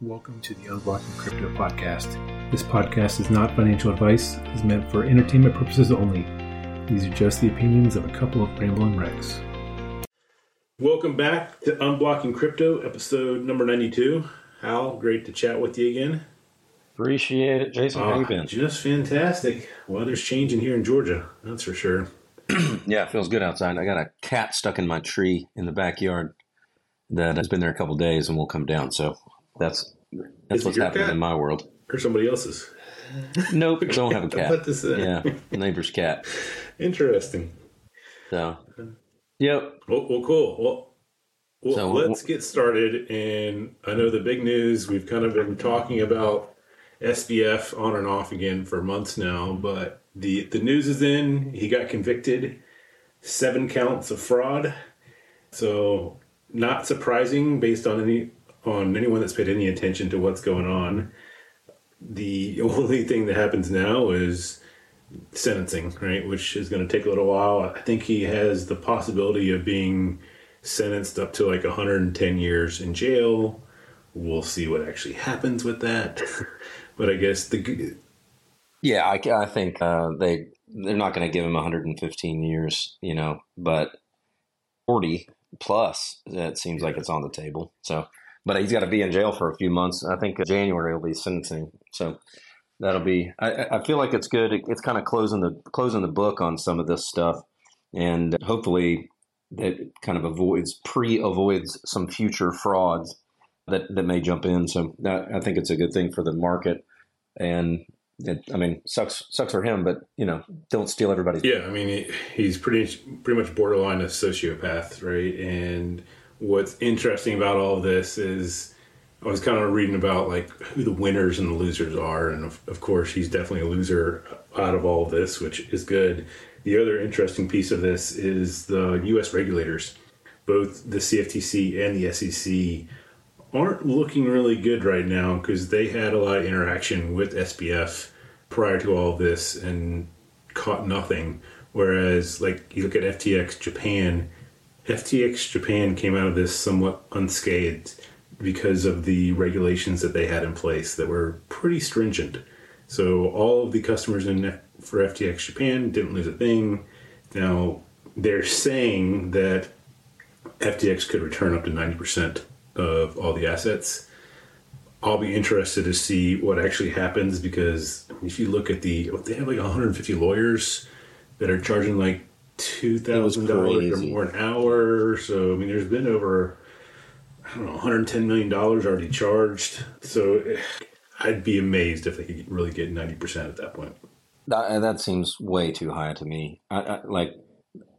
Welcome to the Unblocking Crypto podcast. This podcast is not financial advice, it is meant for entertainment purposes only. These are just the opinions of a couple of rambling wrecks. Welcome back to Unblocking Crypto, episode number 92. Hal, great to chat with you again. Appreciate it, Jason. How you Uh, been? Just fantastic. Weather's changing here in Georgia, that's for sure. Yeah, it feels good outside. I got a cat stuck in my tree in the backyard that has been there a couple days and won't come down. So that's that's it what's happening cat? in my world. Or somebody else's. Nope, don't have a cat. this in. Yeah, neighbor's cat. Interesting. So, yep. Well, well cool. Well, well So, let's get started. And I know the big news, we've kind of been talking about SBF on and off again for months now, but the, the news is in. He got convicted, seven counts of fraud. So, not surprising based on any on anyone that's paid any attention to what's going on. The only thing that happens now is sentencing, right? Which is going to take a little while. I think he has the possibility of being sentenced up to like 110 years in jail. We'll see what actually happens with that. but I guess the Yeah, I, I think uh, they they're not going to give him 115 years, you know, but 40 plus. that seems like it's on the table. So, but he's got to be in jail for a few months. I think January will be sentencing. So that'll be. I, I- I feel like it's good. It's kind of closing the closing the book on some of this stuff, and hopefully that kind of avoids pre avoids some future frauds that that may jump in. So that, I think it's a good thing for the market and it, I mean, sucks sucks for him, but you know, don't steal everybody's. yeah, I mean he, he's pretty pretty much borderline a sociopath, right? And what's interesting about all this is I was kind of reading about like who the winners and the losers are, and of, of course he's definitely a loser out of all of this, which is good. The other interesting piece of this is the U.S. regulators, both the CFTC and the SEC, aren't looking really good right now because they had a lot of interaction with SBF prior to all this and caught nothing. Whereas, like you look at FTX Japan, FTX Japan came out of this somewhat unscathed because of the regulations that they had in place that were pretty stringent. So all of the customers in for FTX Japan didn't lose a thing. Now they're saying that FTX could return up to ninety percent of all the assets. I'll be interested to see what actually happens because if you look at the, they have like 150 lawyers that are charging like two thousand dollars or more an hour. So I mean, there's been over I don't know 110 million dollars already charged. So eh, I'd be amazed if they could really get 90 percent at that point. That, that seems way too high to me. I, I, like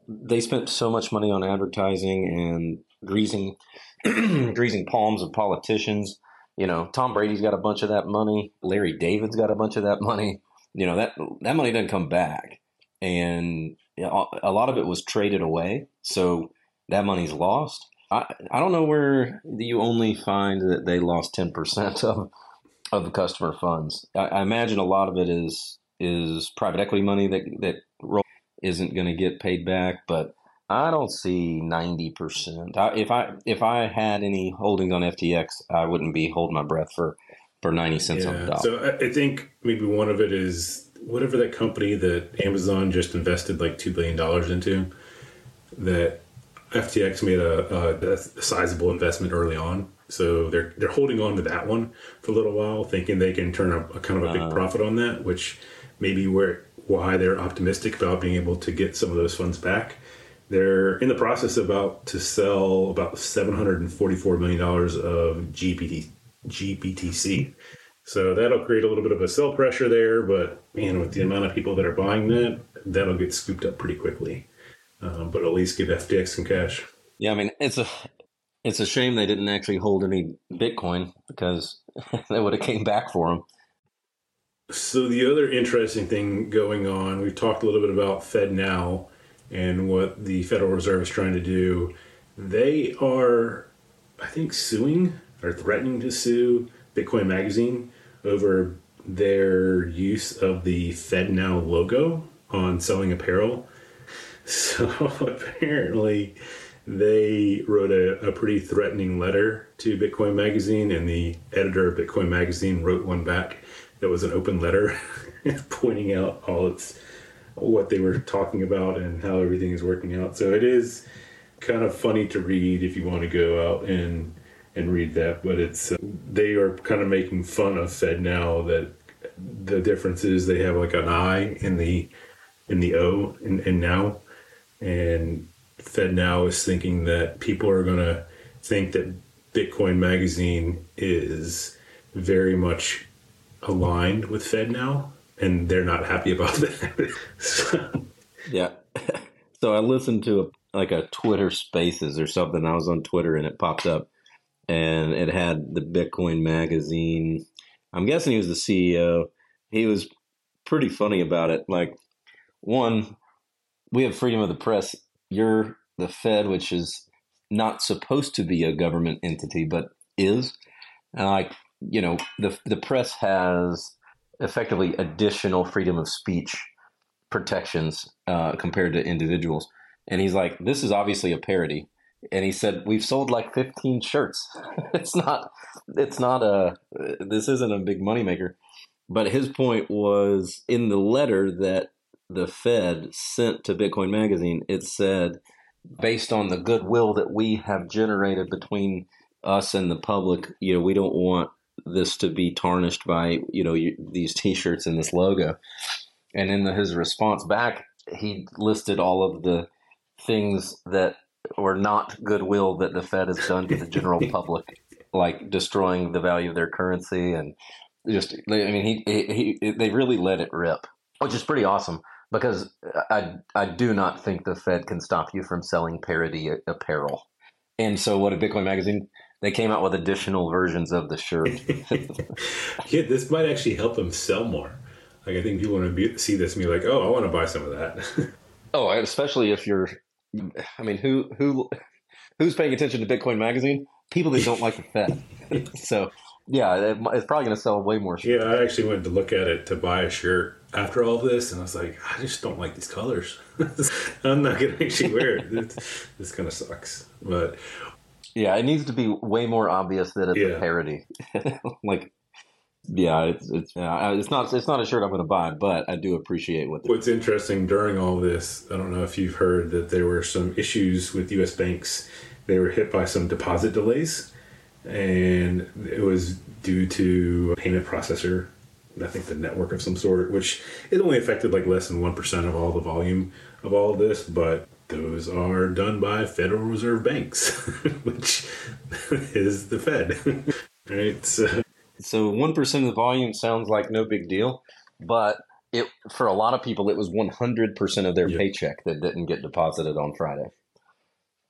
they spent so much money on advertising and greasing greasing palms of politicians. You know, Tom Brady's got a bunch of that money. Larry David's got a bunch of that money. You know that that money doesn't come back, and a lot of it was traded away. So that money's lost. I I don't know where you only find that they lost ten percent of of the customer funds. I, I imagine a lot of it is is private equity money that that isn't going to get paid back, but I don't see ninety percent. If I if I had any holdings on FTX, I wouldn't be holding my breath for for ninety cents on the dollar. So I, I think maybe one of it is whatever that company that Amazon just invested like two billion dollars into. That FTX made a, a, a sizable investment early on, so they're they're holding on to that one for a little while, thinking they can turn a, a kind of a big Uh. profit on that, which maybe where why they're optimistic about being able to get some of those funds back. They're in the process about to sell about seven hundred and forty-four million dollars of GPT, GBTC. So that'll create a little bit of a sell pressure there, but man, with the amount of people that are buying that, that'll get scooped up pretty quickly. Um, but at least give FTX some cash. Yeah, I mean it's a it's a shame they didn't actually hold any Bitcoin because they would have came back for them. So the other interesting thing going on, we've talked a little bit about FedNow and what the Federal Reserve is trying to do. They are, I think, suing or threatening to sue Bitcoin Magazine over their use of the FedNow logo on selling apparel. So apparently, they wrote a, a pretty threatening letter to Bitcoin Magazine, and the editor of Bitcoin Magazine wrote one back that was an open letter pointing out all its what they were talking about and how everything is working out. So it is kind of funny to read if you want to go out and and read that. But it's uh, they are kind of making fun of FedNow that the difference is they have like an I in the in the O in, in now, and FedNow is thinking that people are to think that Bitcoin Magazine is very much aligned with FedNow, and they're not happy about that. so. Yeah. So I listened to a, like a Twitter Spaces or something. I was on Twitter and it popped up, and it had the Bitcoin Magazine. I'm guessing he was the CEO. He was pretty funny about it. Like, one, we have freedom of the press. You're the Fed, which is not supposed to be a government entity, but is. And like, you know, the the press has effectively additional freedom of speech protections uh, compared to individuals. And he's like, this is obviously a parody. And he said, we've sold like 15 shirts. it's not, it's not a, this isn't a big moneymaker. But his point was in the letter that the Fed sent to Bitcoin Magazine, it said, based on the goodwill that we have generated between us and the public, you know, we don't want this to be tarnished by you know these T-shirts and this logo. And in the, his response back, he listed all of the things that were not goodwill that the Fed has done to the general public, like destroying the value of their currency and just. I mean, he, he, he they really let it rip, which is pretty awesome because I I do not think the Fed can stop you from selling parody apparel. And so, what a Bitcoin Magazine they came out with additional versions of the shirt. yeah, this might actually help them sell more. Like I think people want to be, see this and be like, "Oh, I want to buy some of that." oh, especially if you're. I mean, who who who's paying attention to Bitcoin Magazine? People that don't like the Fed. so yeah, it's probably going to sell way more. Yeah, I actually went to look at it to buy a shirt after all this, and I was like, I just don't like these colors. I'm not going to actually wear it. This, this kind of sucks. But yeah, it needs to be way more obvious that it's yeah. a parody. like, yeah, it's it's yeah, it's not it's not a shirt I'm going to buy, but I do appreciate what. What's interesting during all this, I don't know if you've heard that there were some issues with U.S. banks. They were hit by some deposit delays, and it was due to a payment processor. I think the network of some sort, which it only affected like less than one percent of all the volume of all of this, but those are done by Federal Reserve banks, which is the Fed. right. So. So 1% of the volume sounds like no big deal, but it for a lot of people, it was 100% of their paycheck that didn't get deposited on Friday.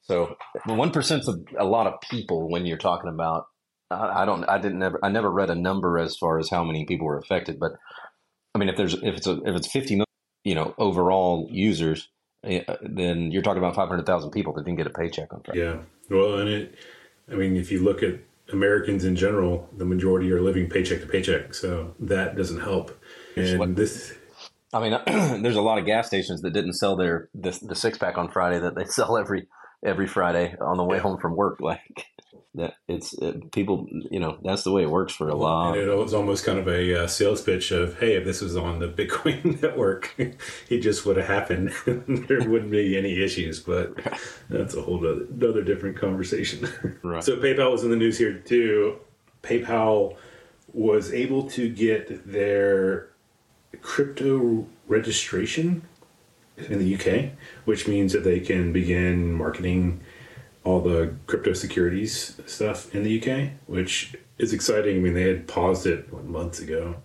So 1% is a, a lot of people when you're talking about I don't. I didn't never. I never read a number as far as how many people were affected. But I mean, if there's if it's a, if it's 50 million, you know, overall users, eh, eh, then you're talking about 500,000 people that didn't get a paycheck on Friday. Yeah. Well, and it, I mean, if you look at Americans in general, the majority are living paycheck to paycheck. So that doesn't help. And what, this, I mean, there's a lot of gas stations that didn't sell their, the, the six pack on Friday that they sell every, every Friday on the way yeah. home from work. Like, that it's it, people you know that's the way it works for a lot. and it was almost kind of a uh, sales pitch of hey if this was on the bitcoin network it just would have happened. There wouldn't be any issues but that's a whole other, another different conversation. Right. so paypal was in the news here too. Paypal was able to get their crypto registration in the uk which means that they can begin marketing all the crypto securities stuff in the UK, which is exciting. I mean, they had paused it what, months ago,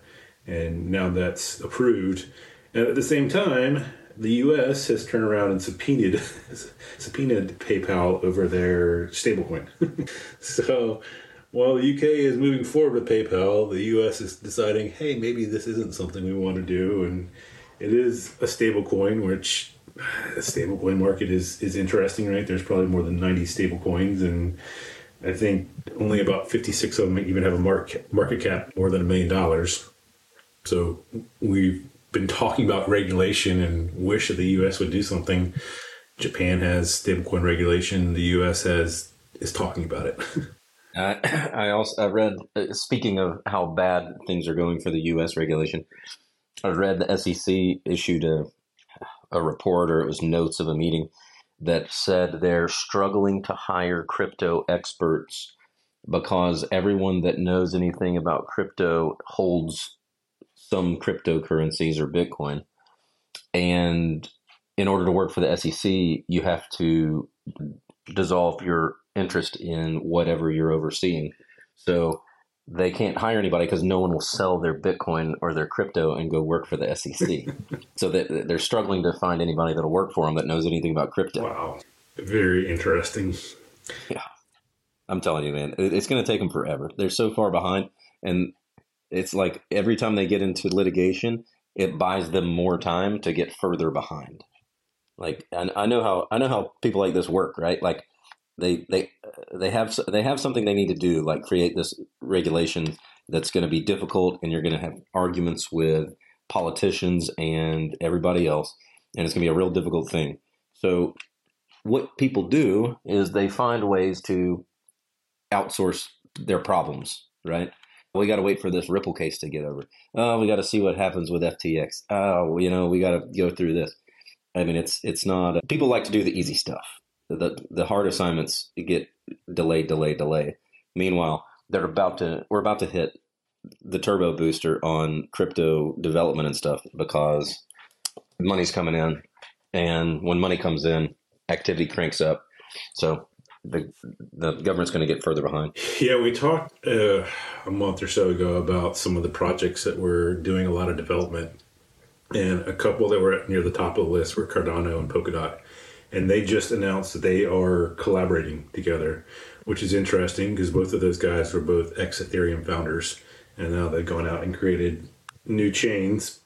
and now that's approved. And at the same time, the U.S. has turned around and subpoenaed subpoenaed PayPal over their stablecoin. so while the UK is moving forward with PayPal, the U.S. is deciding, hey, maybe this isn't something we want to do, and it is a stablecoin, which the stablecoin market is is interesting, right? There's probably more than 90 stablecoins, and I think only about 56 of them even have a market market cap more than a million dollars. So we've been talking about regulation and wish that the U.S. would do something Japan has stablecoin regulation. The U.S. has is talking about it. uh, I also I read. Uh, speaking of how bad things are going for the U.S. regulation, I read the SEC issued a a report or it was notes of a meeting that said they're struggling to hire crypto experts because everyone that knows anything about crypto holds some cryptocurrencies or Bitcoin. And in order to work for the SEC, you have to dissolve your interest in whatever you're overseeing. So they can't hire anybody because no one will sell their Bitcoin or their crypto and go work for the SEC. so that they're struggling to find anybody that'll work for them that knows anything about crypto. Wow, very interesting. Yeah, I'm telling you, man, it's going to take them forever. They're so far behind, and it's like every time they get into litigation, it buys them more time to get further behind. Like, I, I know how I know how people like this work, right? Like, they they they have they have something they need to do, like create this regulation that's going to be difficult, and you're going to have arguments with politicians and everybody else, and it's going to be a real difficult thing. So, what people do is they find ways to outsource their problems, right? We got to wait for this Ripple case to get over. Oh, we got to see what happens with FTX. Oh, you know, we got to go through this. I mean, it's it's not. Uh, people like to do the easy stuff the the hard assignments get delayed, delayed, delay. Meanwhile, they're about to we're about to hit the turbo booster on crypto development and stuff because money's coming in, and when money comes in, activity cranks up. So the the government's going to get further behind. Yeah, we talked uh, a month or so ago about some of the projects that were doing a lot of development, and a couple that were near the top of the list were Cardano and Polkadot and they just announced that they are collaborating together, which is interesting because both of those guys were both ex Ethereum founders, and now they've gone out and created new chains.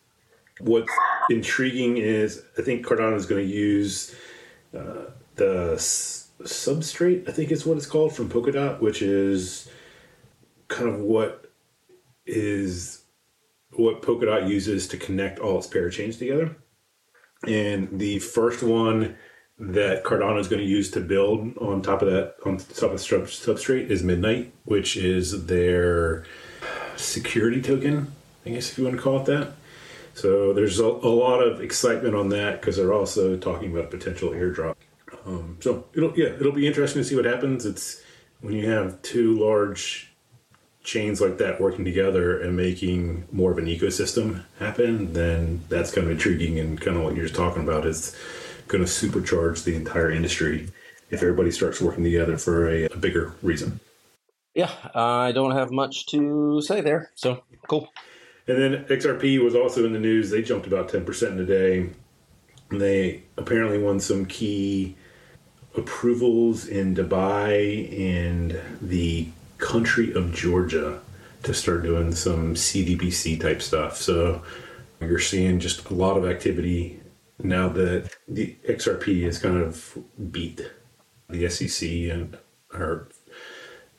What's intriguing is I think Cardano is going to use uh, the s- substrate, I think is what it's called from Polkadot, which is kind of what is what Polkadot uses to connect all its parachains together. And the first one that Cardano is going to use to build on top of that, on top of substrate, is Midnight, which is their security token, I guess if you want to call it that. So there's a, a lot of excitement on that because they're also talking about potential airdrop. Um, so it'll yeah it'll be interesting to see what happens. It's when you have two large chains like that working together and making more of an ecosystem happen, then that's kind of intriguing and kind of what you're talking about is going to supercharge the entire industry if everybody starts working together for a, a bigger reason. Yeah, I don't have much to say there. So cool. And then XRP was also in the news. They jumped about 10% in a day. They apparently won some key approvals in Dubai and the country of Georgia to start doing some CBDC type stuff. So you're seeing just a lot of activity now that the XRP has kind of beat the SEC and are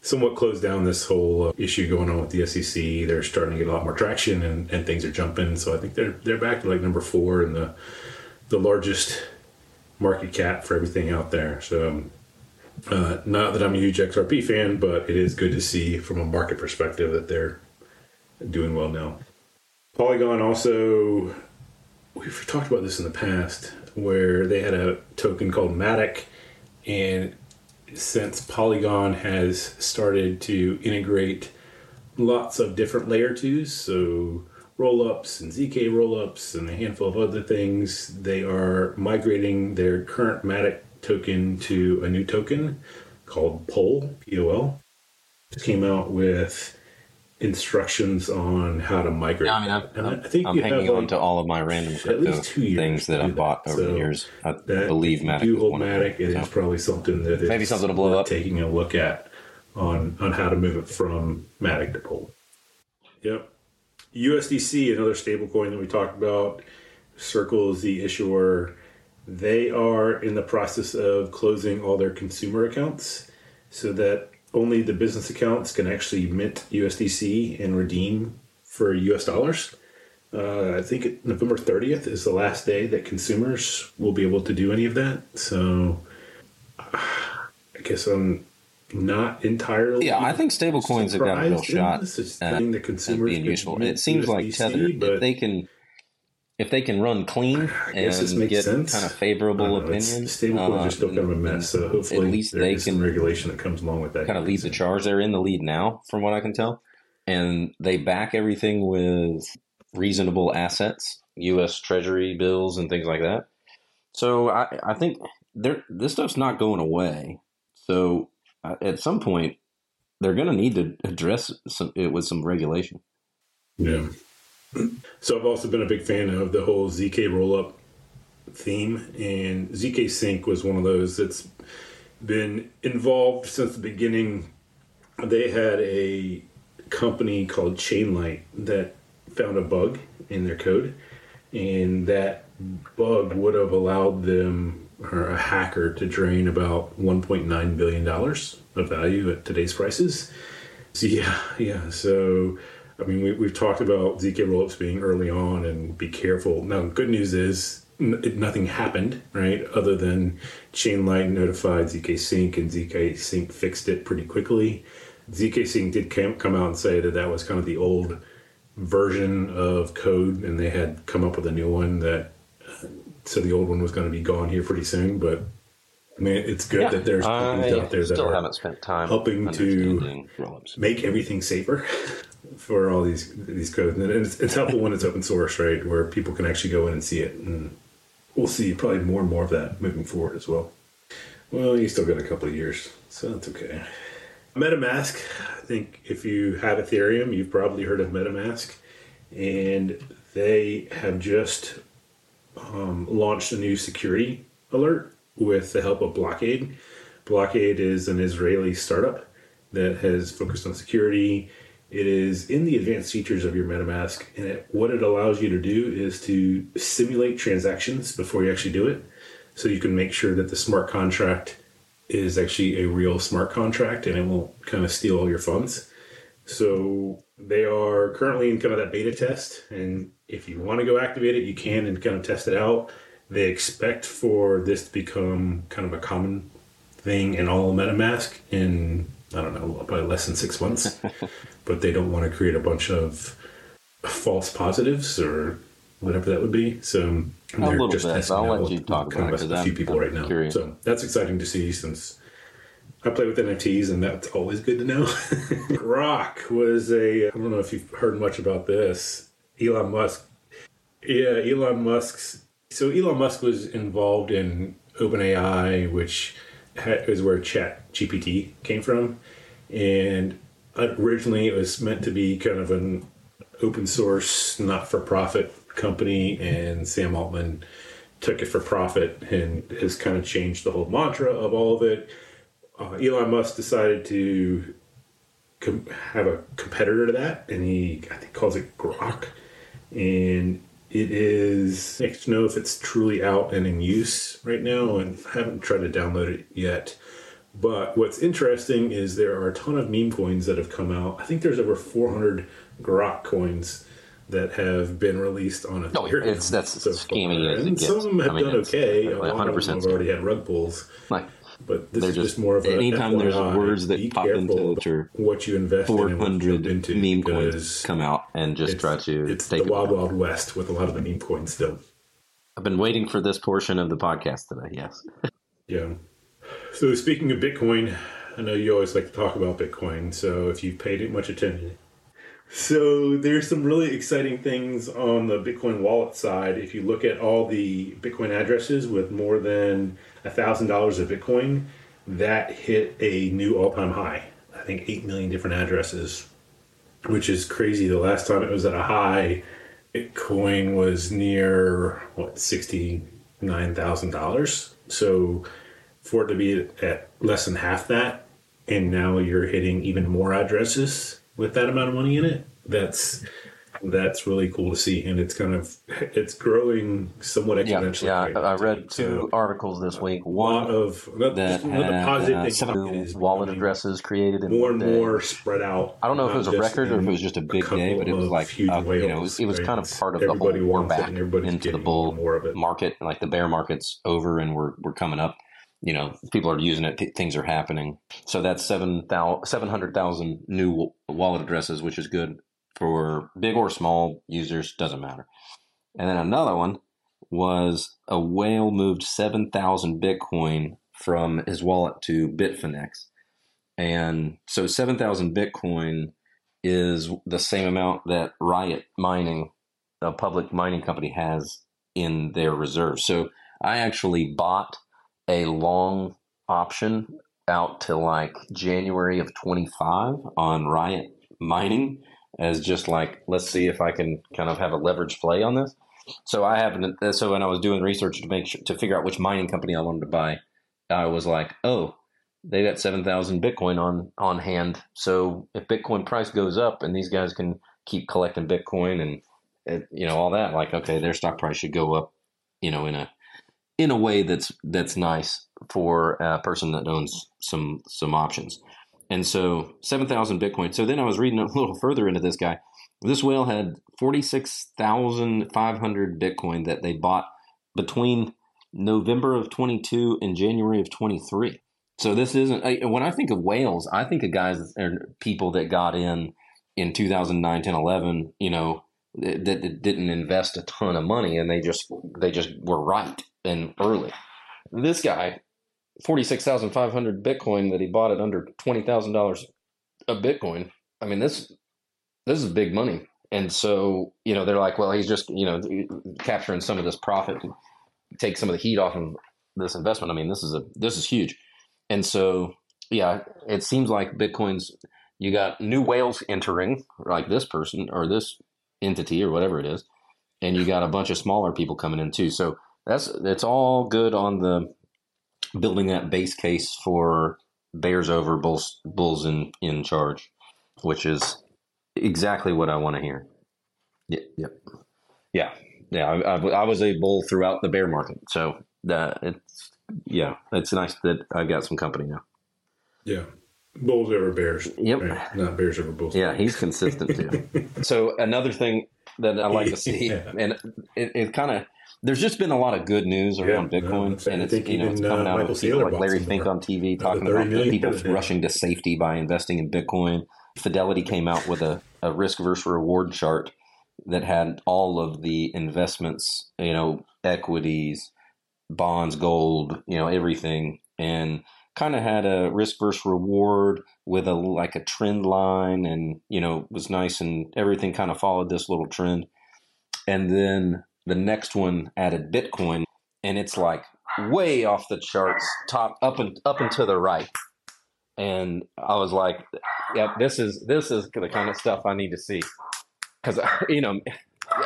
somewhat closed down this whole uh, issue going on with the SEC. They're starting to get a lot more traction and, and things are jumping. So I think they're they're back to like number four in the the largest market cap for everything out there. So uh, not that I'm a huge XRP fan, but it is good to see from a market perspective that they're doing well now. Polygon also we've talked about this in the past where they had a token called Matic, and since Polygon has started to integrate lots of different layer twos, so roll ups and ZK roll ups and a handful of other things, they are migrating their current Matic token to a new token called POL, P O L. Just came out with instructions on how to migrate. Yeah, I mean, I'm, I'm, I think I'm hanging on to all of my random crypto things that I've bought over so the years. I believe Matic. You hold Matic, it so. is probably something that maybe something to blow up. Taking a look at on on how to move it from Matic to POL. Yep. USDC, another stablecoin that we talked about, Circle is the issuer. They are in the process of closing all their consumer accounts so that only the business accounts can actually mint USDC and redeem for US dollars. Uh, I think November 30th is the last day that consumers will be able to do any of that. So I guess I'm not entirely. Yeah, I think stablecoins have got a real shot at, the consumers being useful. It seems like Tether, if they can, if they can run clean and get sense. kind of favorable opinions, stablecoins uh, are still kind of a mess. So hopefully, at least they can regulation that comes along with that. Kind of lead the charge. They're in the lead now, from what I can tell, and they back everything with reasonable assets, U.S. Treasury bills, and things like that. So I, I think this stuff's not going away. So uh, at some point, they're going to need to address some, it with some regulation. Yeah. So I've also been a big fan of the whole ZK rollup theme, and ZK Sync was one of those that's been involved since the beginning. They had a company called ChainLight that found a bug in their code, and that bug would have allowed them or a hacker to drain about 1.9 billion dollars of value at today's prices. So yeah, yeah. So I mean, we, we've talked about ZK rollups being early on and be careful. Now, good news is n- nothing happened, right? Other than ChainLight notified ZK Sync and ZK Sync fixed it pretty quickly. ZK Sync did come out and say that that was kind of the old version of code, and they had come up with a new one that uh, so the old one was going to be gone here pretty soon. But I mean, it's good yeah, that there's companies I out there that haven't spent time helping to make everything safer for all these these codes, and it's, it's helpful when it's open source, right, where people can actually go in and see it, and we'll see probably more and more of that moving forward as well. Well, you still got a couple of years, so that's okay. MetaMask, I think if you have Ethereum, you've probably heard of MetaMask, and they have just um, launched a new security alert with the help of Blockaid. Blockaid is an Israeli startup that has focused on security. It is in the advanced features of your MetaMask, and it, what it allows you to do is to simulate transactions before you actually do it. So you can make sure that the smart contract is actually a real smart contract and it won't kind of steal all your funds. So they are currently in kind of that beta test, and if you want to go activate it, you can and kind of test it out. They expect for this to become kind of a common thing in all MetaMask in I don't know, probably less than six months. but they don't want to create a bunch of false positives or whatever that would be. So um, they're a little just bit. I'll let you talk about it. A few people I'm right now. Curious. So that's exciting to see since I play with NFTs, and that's always good to know. Grok was a, I don't know if you've heard much about this. Elon Musk. Yeah, Elon Musk's. So Elon Musk was involved in OpenAI, which is where Chat GPT came from. And originally it was meant to be kind of an open source, not for profit company. And Sam Altman took it for profit and has kind of changed the whole mantra of all of it uh, Elon Musk decided to com- have a competitor to that, and he I think calls it Grok, and it is I don't know if it's truly out and in use right now, and I haven't tried to download it yet. But what's interesting is there are a ton of meme coins that have come out. I think there's over 400 Grok coins that have been released on Ethereum. No, it's that's so scheming as and some of them have I mean, done okay. A lot of them have already had rug pulls. Like but this they're is just, more of a anytime there's words that pop into what you invest 400 in into meme coins come out and just try to it's the wild wild west with a lot of the meme coins still i've been waiting for this portion of the podcast today yes yeah so speaking of bitcoin i know you always like to talk about bitcoin so if you've paid it much attention so there's some really exciting things on the Bitcoin wallet side. If you look at all the Bitcoin addresses with more than thousand dollars of Bitcoin, that hit a new all-time high. I think eight million different addresses, which is crazy. The last time it was at a high, Bitcoin was near what sixty nine thousand dollars. So for it to be at less than half that, and now you're hitting even more addresses with that amount of money in it, that's that's really cool to see, and it's kind of it's growing somewhat exponentially. Yeah, yeah. right? I read two So, articles this week. One of that, that one of the had positive uh, wallet addresses created in more and day. more spread out. I don't know if it was a record or if it was just a big day, but it was like huge uh, you know, it was, it was kind of part of the whole everybody we're wants it, back into the bull more of it. market, like the bear market's over and we're we're coming up. You know, people are using it. Th- things are happening. So that's seven thousand seven hundred thousand new wallet addresses, which is good for big or small users. Doesn't matter. And then another one was a whale moved seven thousand Bitcoin from his wallet to Bitfinex, and so seven thousand Bitcoin is the same amount that Riot Mining, a public mining company, has in their reserves. So I actually bought a long option out to like January of 25 on Riot Mining as just like, let's see if I can kind of have a leverage play on this. So I happened to, uh, so when I was doing research to make sure, to figure out which mining company I wanted to buy, I was like, oh, they got 7,000 Bitcoin on, on hand. So if Bitcoin price goes up and these guys can keep collecting Bitcoin and, it, you know, all that, like, okay, their stock price should go up, you know, in a, in a way that's, that's nice for a person that owns some, some options. And so 7,000 Bitcoin. So then I was reading a little further into this guy. This whale had 46,500 Bitcoin that they bought between November of 22 and January of 23. So this isn't when I think of whales, I think of guys or people that got in in 2009, 10, 11, you know, that, that didn't invest a ton of money and they just they just were right and early. This guy, 46,500 Bitcoin that he bought at under $20,000 a Bitcoin. I mean, this this is big money. And so, you know, they're like, well, he's just, you know, capturing some of this profit take some of the heat off of this investment. I mean, this is a this is huge. And so, yeah, it seems like Bitcoin's you got new whales entering, like this person or this entity or whatever it is, and you got a bunch of smaller people coming in too. So that's it's all good on the building that base case for bears over bulls bulls in in charge, which is exactly what I want to hear. Yep, yep, yeah, yeah. I, I, I was a bull throughout the bear market, so uh, it's yeah, it's nice that I got some company now. Yeah, bulls over bears. Yep. right? not bears over bulls. Yeah, he's consistent too. so another thing that I like to see, Yeah. and it, it kind of there's just been a lot of good news around Yeah, Bitcoin, no, and it's you know it's coming uh, out Michael of people Saylor like Larry Fink on TV talking about people rushing to safety by investing in Bitcoin. Fidelity came out with a, a risk versus reward chart that had all of the investments, you know, equities, bonds, gold, you know, everything, and kind of had a risk versus reward with a like a trend line, and you know, was nice, and everything kind of followed this little trend. And then the next one added Bitcoin, and it's like way off the charts, top up and up and to the right. And I was like, "Yep, this is this is the kind of stuff I need to see." Because you know,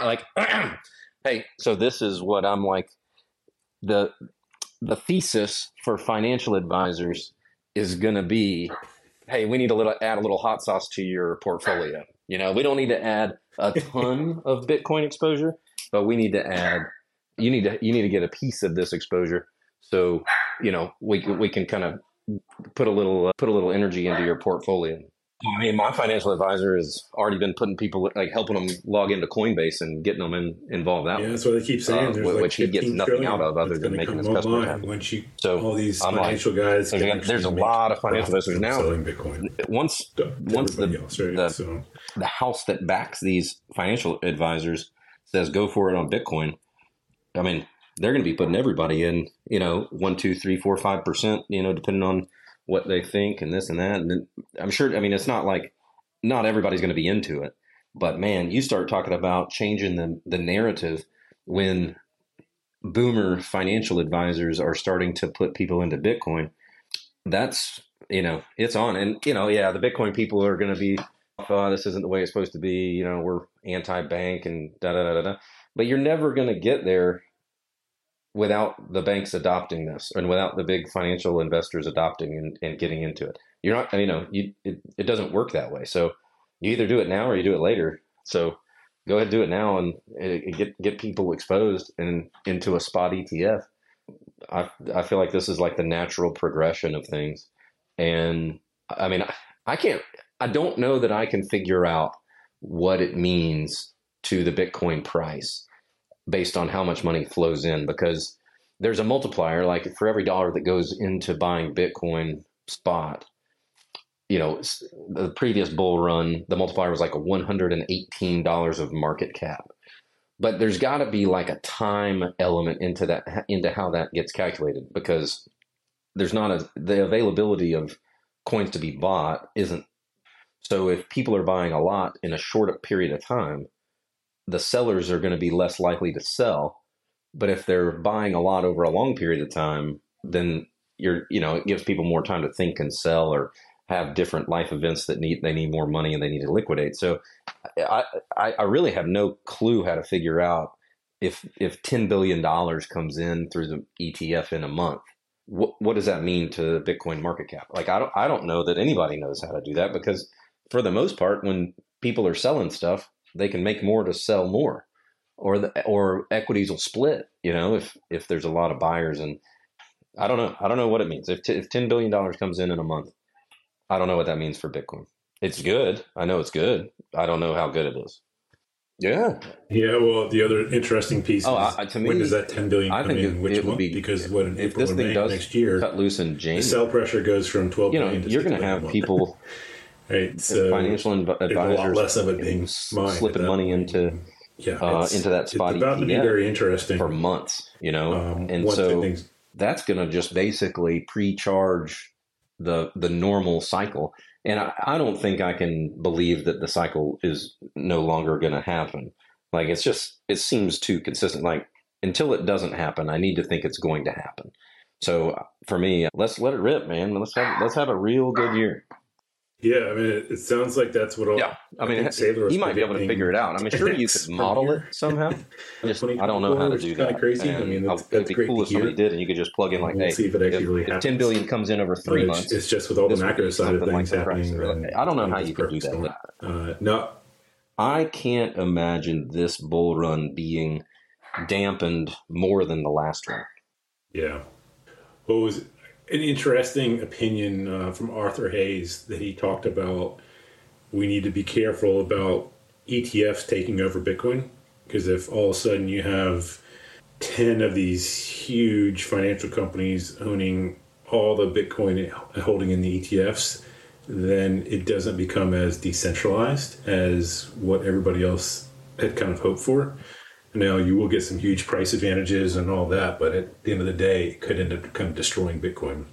like, hey, so this is what I'm like. The the thesis for financial advisors is going to be, hey, we need to little, add a little hot sauce to your portfolio. You know, we don't need to add a ton of Bitcoin exposure, but we need to add. You need to you need to get a piece of this exposure, so you know we can- we can kind of put a little uh, put a little energy into your portfolio. I mean, my financial advisor has already been putting people like helping them log into Coinbase and getting them in, involved that Yeah, way. that's what they keep saying. Uh, There's which like he gets nothing out of other than making his customer happy. Once you, So all these I'm like, financial guys, there's can a- there's a lot of financial profits investors now selling Bitcoin. once to once the- else, right? the- so the house that backs these financial advisors says go for it on Bitcoin, I mean, they're going to be putting everybody in, you know, one, two, three, four, five percent, you know, depending on what they think and this and that. And then I'm sure, I mean, it's not like not everybody's going to be into it, but man, you start talking about changing the the narrative when boomer financial advisors are starting to put people into Bitcoin. That's you know, it's on, and you know, yeah, the Bitcoin people are going to be oh, this isn't the way it's supposed to be. You know, we're anti-bank and da da da da. But you're never going to get there without the banks adopting this and without the big financial investors adopting and, and getting into it. You're not, you know, you, it, it doesn't work that way. So you either do it now or you do it later. So go ahead and do it now and uh, get get people exposed and into a spot ETF. I I feel like this is like the natural progression of things, and I mean I, I can't I don't know that I can figure out what it means to the Bitcoin price based on how much money flows in because there's a multiplier like for every dollar that goes into buying Bitcoin spot you know, the previous bull run, the multiplier was like a $118 of market cap. But there's got to be like a time element into that, into how that gets calculated because there's not a, the availability of coins to be bought isn't. So if people are buying a lot in a short period of time, the sellers are going to be less likely to sell. But if they're buying a lot over a long period of time, then you're, you know, it gives people more time to think and sell or have different life events that need they need more money and they need to liquidate. So I, I, really have no clue how to figure out if if ten billion dollars comes in through the ETF in a month, what what does that mean to Bitcoin market cap? Like I don't I don't know that anybody knows how to do that because for the most part, when people are selling stuff, they can make more to sell more, or the, or equities will split. You know, if if there's a lot of buyers and I don't know I don't know what it means if t- if ten billion dollars comes in in a month I don't know what that means for Bitcoin. It's good. I know it's good. I don't know how good it is. Yeah. Yeah. Well, the other interesting piece oh, is I, to me, when does that 10 billion I come think in? which month? Be, because what in April this thing does next year, cut loose in January, the sell pressure goes from 12 you know, you're going to have people, right? So financial advisors, a lot less of it being slipping money into yeah, uh, into that spot. It's about to be very interesting for months, you know, um, and so that's going to just basically pre-charge the the normal cycle. And I, I don't think I can believe that the cycle is no longer going to happen. Like it's just it seems too consistent. Like until it doesn't happen, I need to think it's going to happen. So for me, let's let it rip, man. Let's have let's have a real good year. Yeah, I mean, it, it sounds like that's what all. Yeah, I mean, I you might be able to figure it out. I mean, sure, you could model it somehow. Just, I don't know how to do that. It's kind of crazy. And I mean, that's, it'd be cool if somebody did, and you could just plug in like, we'll hey, see if, it actually if, if ten billion comes in over three months, it's just with all the macro side of things like happening. I don't know how you could do that. Uh, no, I can't imagine this bull run being dampened more than the last one. Yeah. What was an interesting opinion uh, from Arthur Hayes that he talked about we need to be careful about ETFs taking over Bitcoin because if all of a sudden you have 10 of these huge financial companies owning all the Bitcoin holding in the ETFs, then it doesn't become as decentralized as what everybody else had kind of hoped for. Now you will get some huge price advantages and all that, but at the end of the day, it could end up kind of destroying Bitcoin,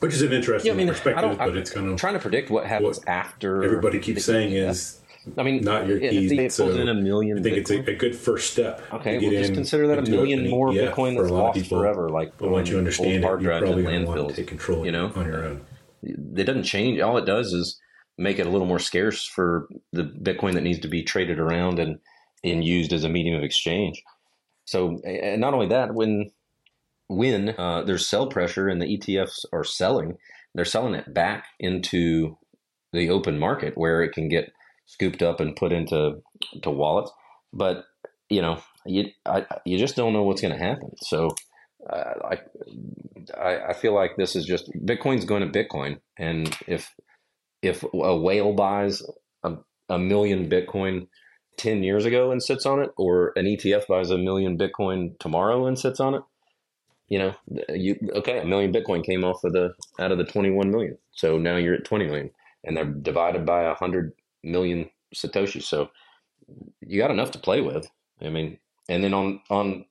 which is an interesting yeah, I mean, perspective. but it's kind of trying to predict what happens what after. Everybody keeps saying is, I mean, not your keys. So in a million, I think Bitcoin. it's a, a, good first step. Okay, well, just consider that a million more Bitcoin that's lost people, forever. Like but once you understand hard it, you're probably to want to take control. You know, on your own. It doesn't change. All it does is make it a little more scarce for the Bitcoin that needs to be traded around and and used as a medium of exchange. So, and not only that, when when uh, there's sell pressure and the ETFs are selling, they're selling it back into the open market where it can get scooped up and put into to wallets. But you know, you I, you just don't know what's going to happen. So, uh, I I feel like this is just Bitcoin's going to Bitcoin, and if if a whale buys a, a million Bitcoin 10 years ago and sits on it, or an ETF buys a million Bitcoin tomorrow and sits on it, you know, you okay, a million Bitcoin came off of the out of the 21 million. So now you're at 20 million and they're divided by a hundred million Satoshi. So you got enough to play with. I mean, and then on, on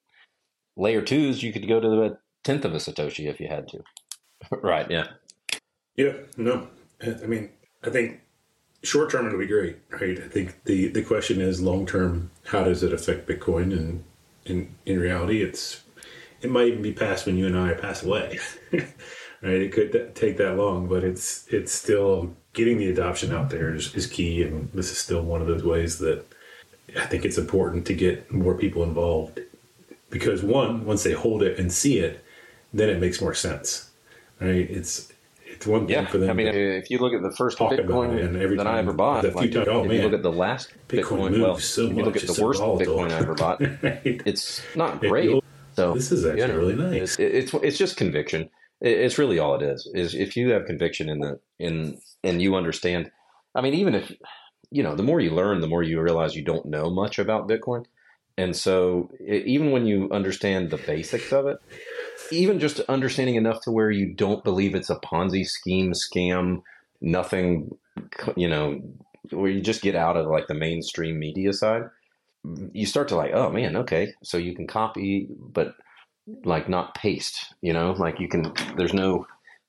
layer twos, you could go to the tenth of a Satoshi if you had to. right. Yeah. Yeah. No, I mean, I think short term it'll be great, right? I think the the question is long term, how does it affect Bitcoin? And in in reality, it's it might even be past when you and I pass away, right? It could take that long, but it's it's still getting the adoption out there is, is key, and this is still one of those ways that I think it's important to get more people involved because one, once they hold it and see it, then it makes more sense, right? It's It's one thing Yeah, for them. I mean, if you look at the first Bitcoin it, and every that I ever bought, like, times- oh, if you look at the last Bitcoin Bitcoin, well, so if you look much, at the worst. Bitcoin I ever bought, Right? it's not great. So this is actually you know, really nice. It's, it's it's just conviction. It's really all it is. Is if you have conviction in the in and you understand. I mean, even if you know, the more you learn, the more you realize you don't know much about Bitcoin. And so, e- even when you understand the basics of it, even just understanding enough to where you don't believe it's a Ponzi scheme, scam, nothing, you know, where you just get out of like the mainstream media side, you start to like, oh man, okay, so you can copy, but like not paste, you know, like you can, there's no,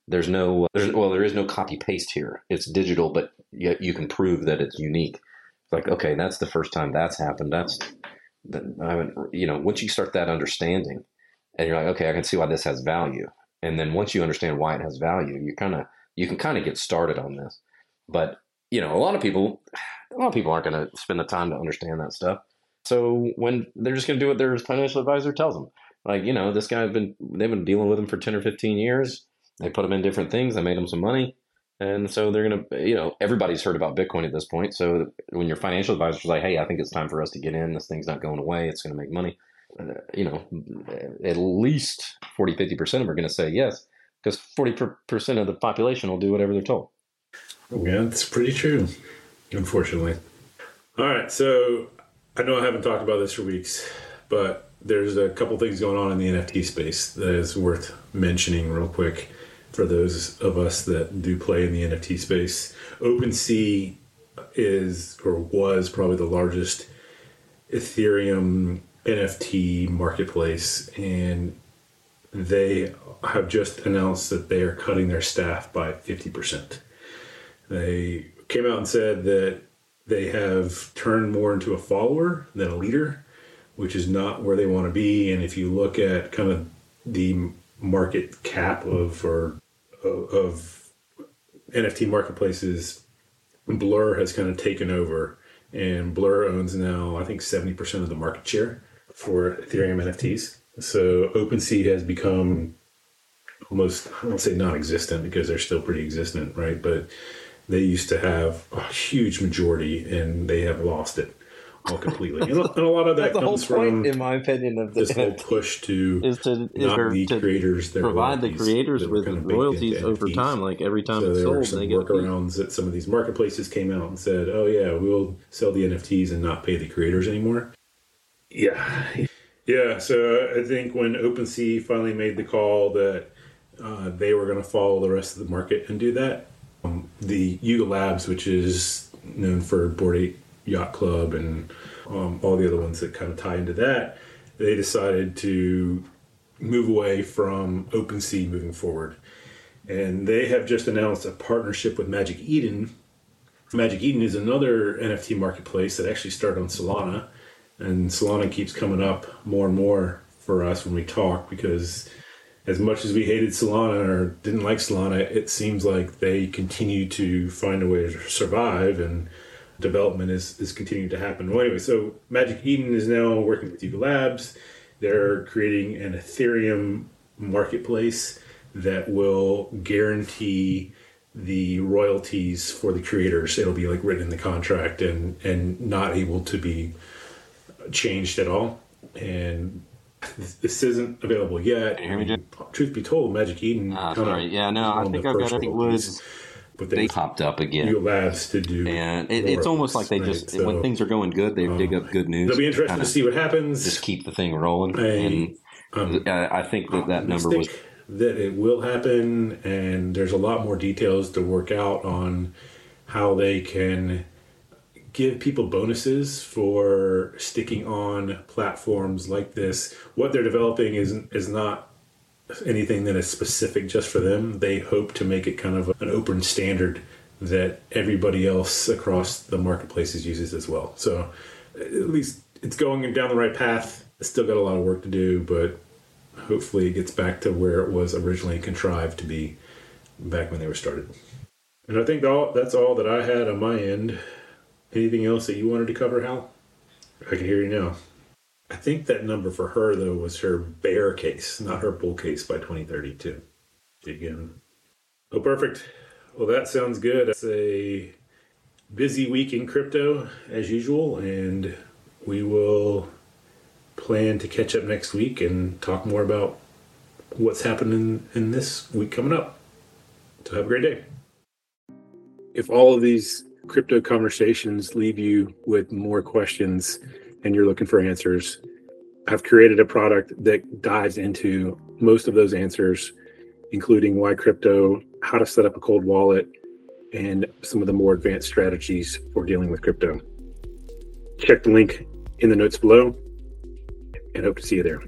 there's no, there's, well, there is no copy paste here. It's digital, but yet you can prove that it's unique. It's like, okay, that's the first time that's happened. That's, that, I you know, once you start that understanding and you're like, okay, I can see why this has value. And then once you understand why it has value, you kind of, you can kind of get started on this. But, you know, a lot of people, a lot of people aren't going to spend the time to understand that stuff. So when they're just going to do what their financial advisor tells them, like, you know, this guy's been, they've been dealing with him for 10 or 15 years. They put him in different things. They made him some money. And so they're going to, you know, everybody's heard about Bitcoin at this point. So when your financial advisor's like, hey, I think it's time for us to get in, this thing's not going away, it's going to make money. Uh, you know, at least 40, 50% of them are going to say yes, because 40% of the population will do whatever they're told. Yeah, it's pretty true, unfortunately. All right, so I know I haven't talked about this for weeks, but there's a couple things going on in the NFT space that is worth mentioning real quick for those of us that do play in the NFT space. OpenSea is or was probably the largest Ethereum NFT marketplace, and they have just announced that they are cutting their staff by 50%. They came out and said that they have turned more into a follower than a leader, which is not where they want to be. And if you look at kind of the market cap of or of NFT marketplaces, Blur has kind of taken over, and Blur owns now I think seventy percent of the market share for Ethereum NFTs. So OpenSea has become almost I won't say non-existent because they're still pretty existent, right? But they used to have a huge majority, and they have lost it all completely. and, a, and a lot of that That's the whole comes point, from in my opinion, of the this whole push to is to not the to creators provide the creators with kind of royalties over NFTs. time. Like every time So it's sold, some they get workarounds that some of these marketplaces came out and said, "Oh yeah, we'll sell the NFTs and not pay the creators anymore." Yeah, yeah. So I think when OpenSea finally made the call that uh, they were going to follow the rest of the market and do that, um, the Yuga Labs, which is known for Bored Ape Yacht Club and um, all the other ones that kind of tie into that, they decided to move away from OpenSea moving forward. And they have just announced a partnership with Magic Eden. Magic Eden is another NFT marketplace that actually started on Solana. And Solana keeps coming up more and more for us when we talk because as much as we hated Solana or didn't like Solana, it seems like they continue to find a way to survive and development is, is continuing to happen. Well, anyway, so Magic Eden is now working with Yuga Labs. They're creating an Ethereum marketplace that will guarantee the royalties for the creators. It'll be like written in the contract and and not able to be changed at all. And this isn't available yet. Can you hear me, Jim? Truth be told, Magic Eden. Ah, kinda sorry. Yeah, no, I think I've got. I think it was But they they popped up again. Yuga Labs to do, And it, it's almost like they royalties, just right? when things are going good, they dig up um, good news. It'll be interesting to see what happens. Just keep the thing rolling, I- and um, I I think that that number was that it will happen, and there's a lot more details to work out on how they can give people bonuses for sticking on platforms like this. What they're developing is is not anything that is specific just for them. They hope to make it kind of an open standard that everybody else across the marketplaces uses as well. So at least it's going down the right path. It's still got a lot of work to do, but hopefully it gets back to where it was originally contrived to be back when they were started. And I think all, that's all that I had on my end. Anything else that you wanted to cover, Hal? I can hear you now. I think that number for her though was her bear case, not her bull case by 2032. Again, Oh, perfect. Well, that sounds good. It's a busy week in crypto as usual, and we will plan to catch up next week and talk more about what's happening in this week coming up. So have a great day. If all of these crypto conversations leave you with more questions and you're looking for answers, I've created a product that dives into most of those answers, including why crypto, how to set up a cold wallet, and some of the more advanced strategies for dealing with crypto. Check the link in the notes below and hope to see you there.